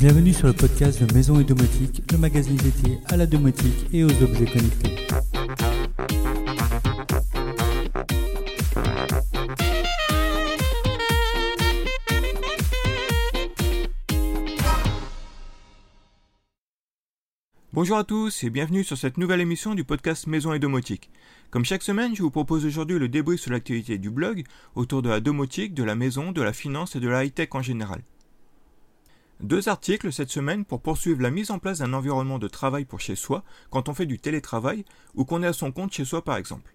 Bienvenue sur le podcast de Maison et Domotique, le magazine dédié à la domotique et aux objets connectés. Bonjour à tous et bienvenue sur cette nouvelle émission du podcast Maison et Domotique. Comme chaque semaine, je vous propose aujourd'hui le débrief sur l'activité du blog autour de la domotique, de la maison, de la finance et de la high-tech en général. Deux articles cette semaine pour poursuivre la mise en place d'un environnement de travail pour chez soi quand on fait du télétravail ou qu'on est à son compte chez soi par exemple.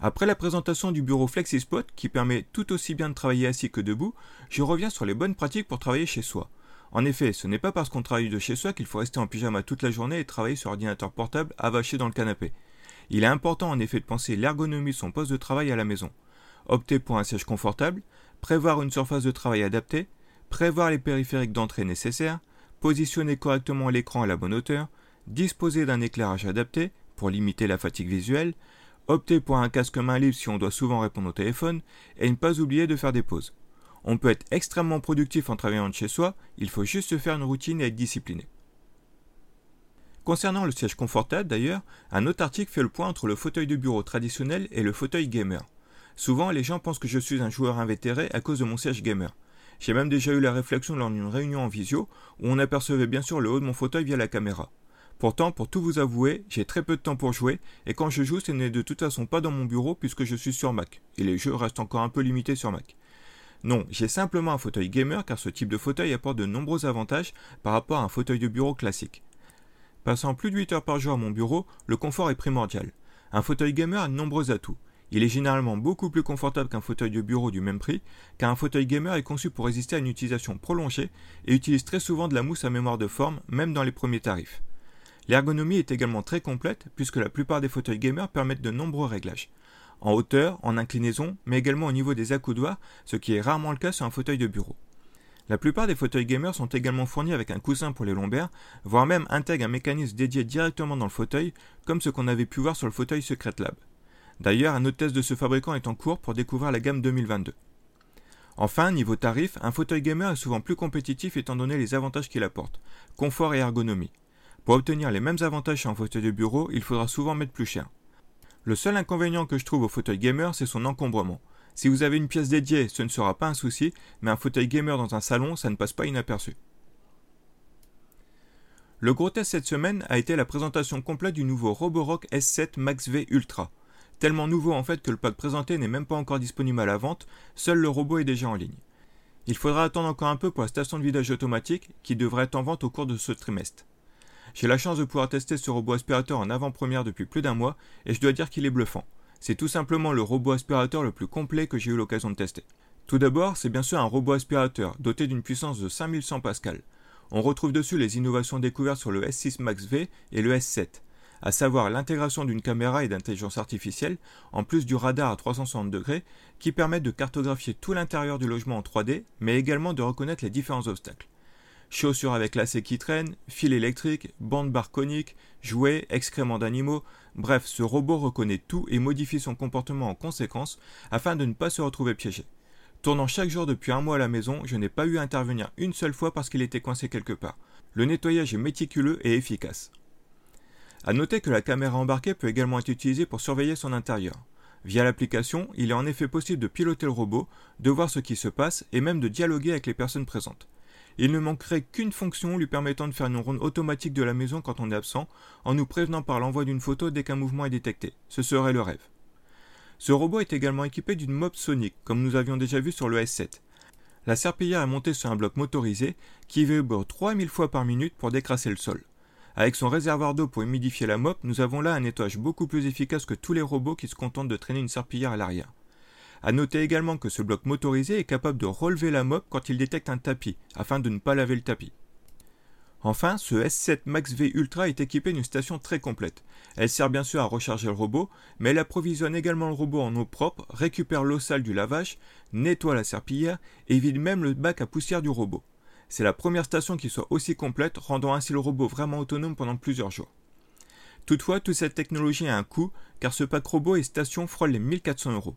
Après la présentation du bureau FlexiSpot qui permet tout aussi bien de travailler assis que debout, je reviens sur les bonnes pratiques pour travailler chez soi. En effet, ce n'est pas parce qu'on travaille de chez soi qu'il faut rester en pyjama toute la journée et travailler sur ordinateur portable avaché dans le canapé. Il est important en effet de penser l'ergonomie de son poste de travail à la maison. Opter pour un siège confortable, prévoir une surface de travail adaptée, prévoir les périphériques d'entrée nécessaires, positionner correctement l'écran à la bonne hauteur, disposer d'un éclairage adapté pour limiter la fatigue visuelle, opter pour un casque main libre si on doit souvent répondre au téléphone, et ne pas oublier de faire des pauses. On peut être extrêmement productif en travaillant de chez soi, il faut juste se faire une routine et être discipliné. Concernant le siège confortable d'ailleurs, un autre article fait le point entre le fauteuil de bureau traditionnel et le fauteuil gamer. Souvent, les gens pensent que je suis un joueur invétéré à cause de mon siège gamer. J'ai même déjà eu la réflexion lors d'une réunion en visio où on apercevait bien sûr le haut de mon fauteuil via la caméra. Pourtant, pour tout vous avouer, j'ai très peu de temps pour jouer, et quand je joue, ce n'est de toute façon pas dans mon bureau puisque je suis sur Mac, et les jeux restent encore un peu limités sur Mac. Non, j'ai simplement un fauteuil gamer car ce type de fauteuil apporte de nombreux avantages par rapport à un fauteuil de bureau classique. Passant plus de 8 heures par jour à mon bureau, le confort est primordial. Un fauteuil gamer a de nombreux atouts. Il est généralement beaucoup plus confortable qu'un fauteuil de bureau du même prix, car un fauteuil gamer est conçu pour résister à une utilisation prolongée et utilise très souvent de la mousse à mémoire de forme, même dans les premiers tarifs. L'ergonomie est également très complète, puisque la plupart des fauteuils gamers permettent de nombreux réglages en hauteur, en inclinaison, mais également au niveau des accoudoirs, ce qui est rarement le cas sur un fauteuil de bureau. La plupart des fauteuils gamers sont également fournis avec un coussin pour les lombaires, voire même intègrent un mécanisme dédié directement dans le fauteuil, comme ce qu'on avait pu voir sur le fauteuil Secret Lab. D'ailleurs, un autre test de ce fabricant est en cours pour découvrir la gamme 2022. Enfin, niveau tarif, un fauteuil gamer est souvent plus compétitif étant donné les avantages qu'il apporte, confort et ergonomie. Pour obtenir les mêmes avantages sur un fauteuil de bureau, il faudra souvent mettre plus cher. Le seul inconvénient que je trouve au fauteuil gamer, c'est son encombrement. Si vous avez une pièce dédiée, ce ne sera pas un souci, mais un fauteuil gamer dans un salon, ça ne passe pas inaperçu. Le gros test cette semaine a été la présentation complète du nouveau Roborock S7 Max V Ultra. Tellement nouveau en fait que le pack présenté n'est même pas encore disponible à la vente, seul le robot est déjà en ligne. Il faudra attendre encore un peu pour la station de vidage automatique qui devrait être en vente au cours de ce trimestre. J'ai la chance de pouvoir tester ce robot aspirateur en avant-première depuis plus d'un mois et je dois dire qu'il est bluffant. C'est tout simplement le robot aspirateur le plus complet que j'ai eu l'occasion de tester. Tout d'abord, c'est bien sûr un robot aspirateur doté d'une puissance de 5100 Pascal. On retrouve dessus les innovations découvertes sur le S6 Max V et le S7, à savoir l'intégration d'une caméra et d'intelligence artificielle, en plus du radar à 360 degrés, qui permettent de cartographier tout l'intérieur du logement en 3D, mais également de reconnaître les différents obstacles chaussures avec lacets qui traînent, fil électrique, bande barre conique, jouets, excréments d'animaux, bref, ce robot reconnaît tout et modifie son comportement en conséquence afin de ne pas se retrouver piégé. Tournant chaque jour depuis un mois à la maison, je n'ai pas eu à intervenir une seule fois parce qu'il était coincé quelque part. Le nettoyage est méticuleux et efficace. A noter que la caméra embarquée peut également être utilisée pour surveiller son intérieur. Via l'application, il est en effet possible de piloter le robot, de voir ce qui se passe et même de dialoguer avec les personnes présentes. Il ne manquerait qu'une fonction lui permettant de faire une ronde automatique de la maison quand on est absent, en nous prévenant par l'envoi d'une photo dès qu'un mouvement est détecté. Ce serait le rêve. Ce robot est également équipé d'une mop sonique, comme nous avions déjà vu sur le S7. La serpillière est montée sur un bloc motorisé qui vibre 3000 fois par minute pour décrasser le sol. Avec son réservoir d'eau pour humidifier la mop, nous avons là un nettoyage beaucoup plus efficace que tous les robots qui se contentent de traîner une serpillière à l'arrière. A noter également que ce bloc motorisé est capable de relever la mop quand il détecte un tapis, afin de ne pas laver le tapis. Enfin, ce S7 Max V Ultra est équipé d'une station très complète. Elle sert bien sûr à recharger le robot, mais elle approvisionne également le robot en eau propre, récupère l'eau sale du lavage, nettoie la serpillière et vide même le bac à poussière du robot. C'est la première station qui soit aussi complète, rendant ainsi le robot vraiment autonome pendant plusieurs jours. Toutefois, toute cette technologie a un coût, car ce pack robot et station frôle les 1400 euros.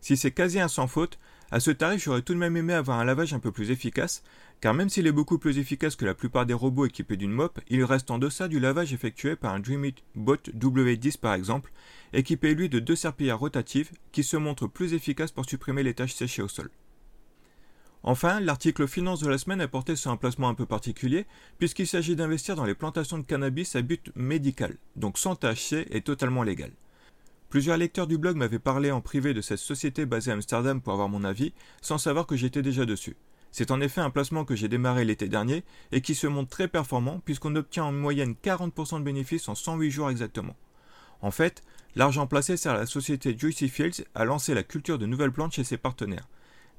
Si c'est quasi un sans faute, à ce tarif j'aurais tout de même aimé avoir un lavage un peu plus efficace, car même s'il est beaucoup plus efficace que la plupart des robots équipés d'une mop, il reste en deçà du lavage effectué par un Dreamit Bot W10 par exemple, équipé lui de deux serpillères rotatives qui se montrent plus efficaces pour supprimer les taches séchées au sol. Enfin, l'article finance de la semaine est porté sur un placement un peu particulier, puisqu'il s'agit d'investir dans les plantations de cannabis à but médical, donc sans THC et totalement légal. Plusieurs lecteurs du blog m'avaient parlé en privé de cette société basée à Amsterdam pour avoir mon avis, sans savoir que j'étais déjà dessus. C'est en effet un placement que j'ai démarré l'été dernier et qui se montre très performant puisqu'on obtient en moyenne 40% de bénéfices en 108 jours exactement. En fait, l'argent placé sert à la société Juicy Fields à lancer la culture de nouvelles plantes chez ses partenaires.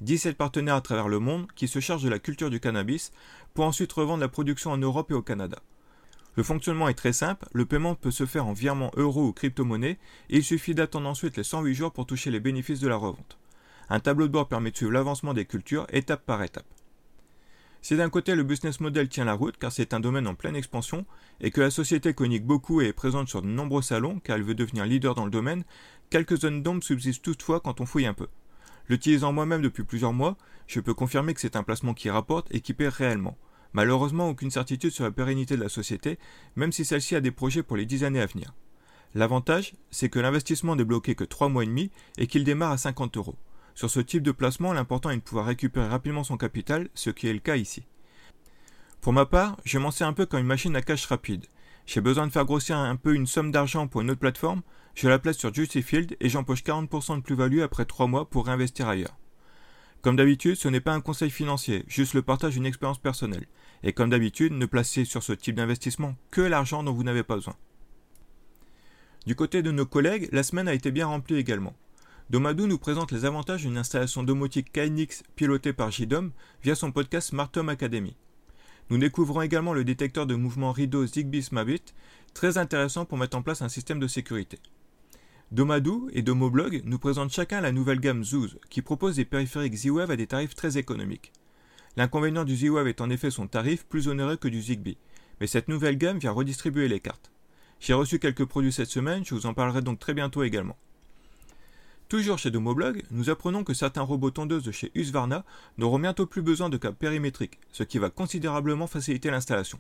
17 partenaires à travers le monde qui se chargent de la culture du cannabis pour ensuite revendre la production en Europe et au Canada. Le fonctionnement est très simple, le paiement peut se faire en virement euro ou crypto-monnaie et il suffit d'attendre ensuite les 108 jours pour toucher les bénéfices de la revente. Un tableau de bord permet de suivre l'avancement des cultures étape par étape. Si d'un côté le business model tient la route car c'est un domaine en pleine expansion et que la société communique beaucoup et est présente sur de nombreux salons car elle veut devenir leader dans le domaine, quelques zones d'ombre subsistent toutefois quand on fouille un peu. L'utilisant moi-même depuis plusieurs mois, je peux confirmer que c'est un placement qui rapporte et qui paie réellement. Malheureusement, aucune certitude sur la pérennité de la société, même si celle-ci a des projets pour les dix années à venir. L'avantage, c'est que l'investissement n'est bloqué que trois mois et demi et qu'il démarre à 50 euros. Sur ce type de placement, l'important est de pouvoir récupérer rapidement son capital, ce qui est le cas ici. Pour ma part, je m'en sers un peu comme une machine à cash rapide. J'ai besoin de faire grossir un peu une somme d'argent pour une autre plateforme, je la place sur Juicy Field et j'empoche 40% de plus-value après 3 mois pour réinvestir ailleurs. Comme d'habitude, ce n'est pas un conseil financier, juste le partage d'une expérience personnelle. Et comme d'habitude, ne placez sur ce type d'investissement que l'argent dont vous n'avez pas besoin. Du côté de nos collègues, la semaine a été bien remplie également. Domadou nous présente les avantages d'une installation domotique KNX pilotée par JDOM via son podcast Smart Academy. Nous découvrons également le détecteur de mouvement rideau Zigbee Smabit, très intéressant pour mettre en place un système de sécurité. Domadou et Domoblog nous présentent chacun la nouvelle gamme Zoos, qui propose des périphériques Z-Wave à des tarifs très économiques. L'inconvénient du Z-Wave est en effet son tarif plus onéreux que du Zigbee, mais cette nouvelle gamme vient redistribuer les cartes. J'ai reçu quelques produits cette semaine, je vous en parlerai donc très bientôt également. Toujours chez Domoblog, nous apprenons que certains robots tondeuses de chez Husqvarna n'auront bientôt plus besoin de câbles périmétriques, ce qui va considérablement faciliter l'installation.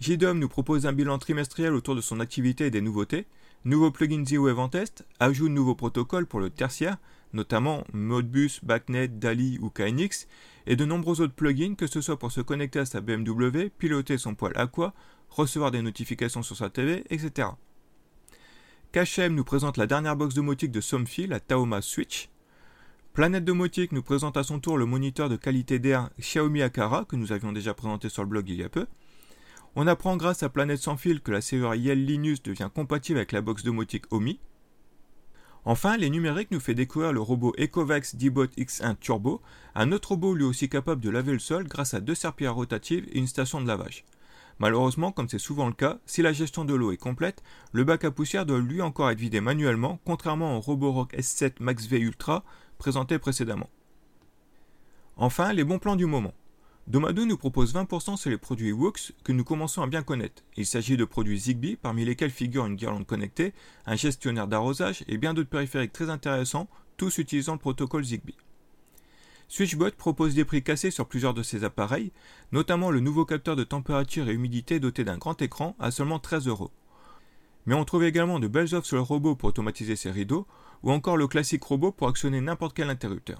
JDOM nous propose un bilan trimestriel autour de son activité et des nouveautés, nouveaux plugins Z-Wave en test, ajout de nouveaux protocoles pour le tertiaire, notamment Modbus, BACnet, DALI ou KNX, et de nombreux autres plugins, que ce soit pour se connecter à sa BMW, piloter son poêle Aqua, recevoir des notifications sur sa TV, etc. KHM nous présente la dernière box domotique de Somfy, la Taoma Switch. Planète Domotique nous présente à son tour le moniteur de qualité d'air Xiaomi Akara, que nous avions déjà présenté sur le blog il y a peu. On apprend grâce à Planète sans fil que la serrure Yell Linus devient compatible avec la box domotique Omi. Enfin, les numériques nous fait découvrir le robot Ecovax D-Bot X1 Turbo, un autre robot lui aussi capable de laver le sol grâce à deux serpillères rotatives et une station de lavage. Malheureusement, comme c'est souvent le cas, si la gestion de l'eau est complète, le bac à poussière doit lui encore être vidé manuellement, contrairement au Roborock S7 Max V Ultra présenté précédemment. Enfin, les bons plans du moment. Domadou nous propose 20% sur les produits Wux que nous commençons à bien connaître. Il s'agit de produits Zigbee, parmi lesquels figure une guirlande connectée, un gestionnaire d'arrosage et bien d'autres périphériques très intéressants, tous utilisant le protocole Zigbee. Switchbot propose des prix cassés sur plusieurs de ses appareils, notamment le nouveau capteur de température et humidité doté d'un grand écran à seulement 13 euros. Mais on trouve également de belles offres sur le robot pour automatiser ses rideaux, ou encore le classique robot pour actionner n'importe quel interrupteur.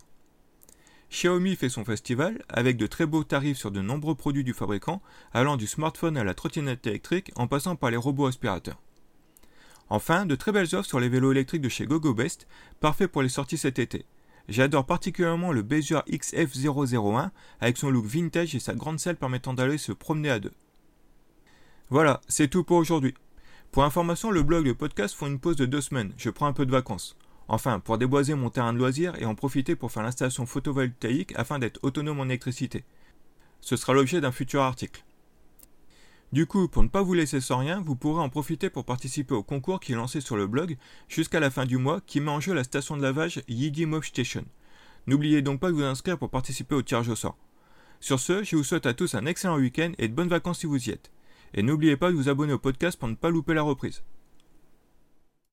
Xiaomi fait son festival avec de très beaux tarifs sur de nombreux produits du fabricant, allant du smartphone à la trottinette électrique en passant par les robots aspirateurs. Enfin, de très belles offres sur les vélos électriques de chez GoGoBest, parfaits pour les sorties cet été. J'adore particulièrement le Bezier XF001 avec son look vintage et sa grande selle permettant d'aller se promener à deux. Voilà, c'est tout pour aujourd'hui. Pour information, le blog et le podcast font une pause de deux semaines. Je prends un peu de vacances. Enfin, pour déboiser mon terrain de loisirs et en profiter pour faire l'installation photovoltaïque afin d'être autonome en électricité. Ce sera l'objet d'un futur article. Du coup, pour ne pas vous laisser sans rien, vous pourrez en profiter pour participer au concours qui est lancé sur le blog jusqu'à la fin du mois qui met en jeu la station de lavage Yidi Mob Station. N'oubliez donc pas de vous inscrire pour participer au tirage au sort. Sur ce, je vous souhaite à tous un excellent week-end et de bonnes vacances si vous y êtes. Et n'oubliez pas de vous abonner au podcast pour ne pas louper la reprise.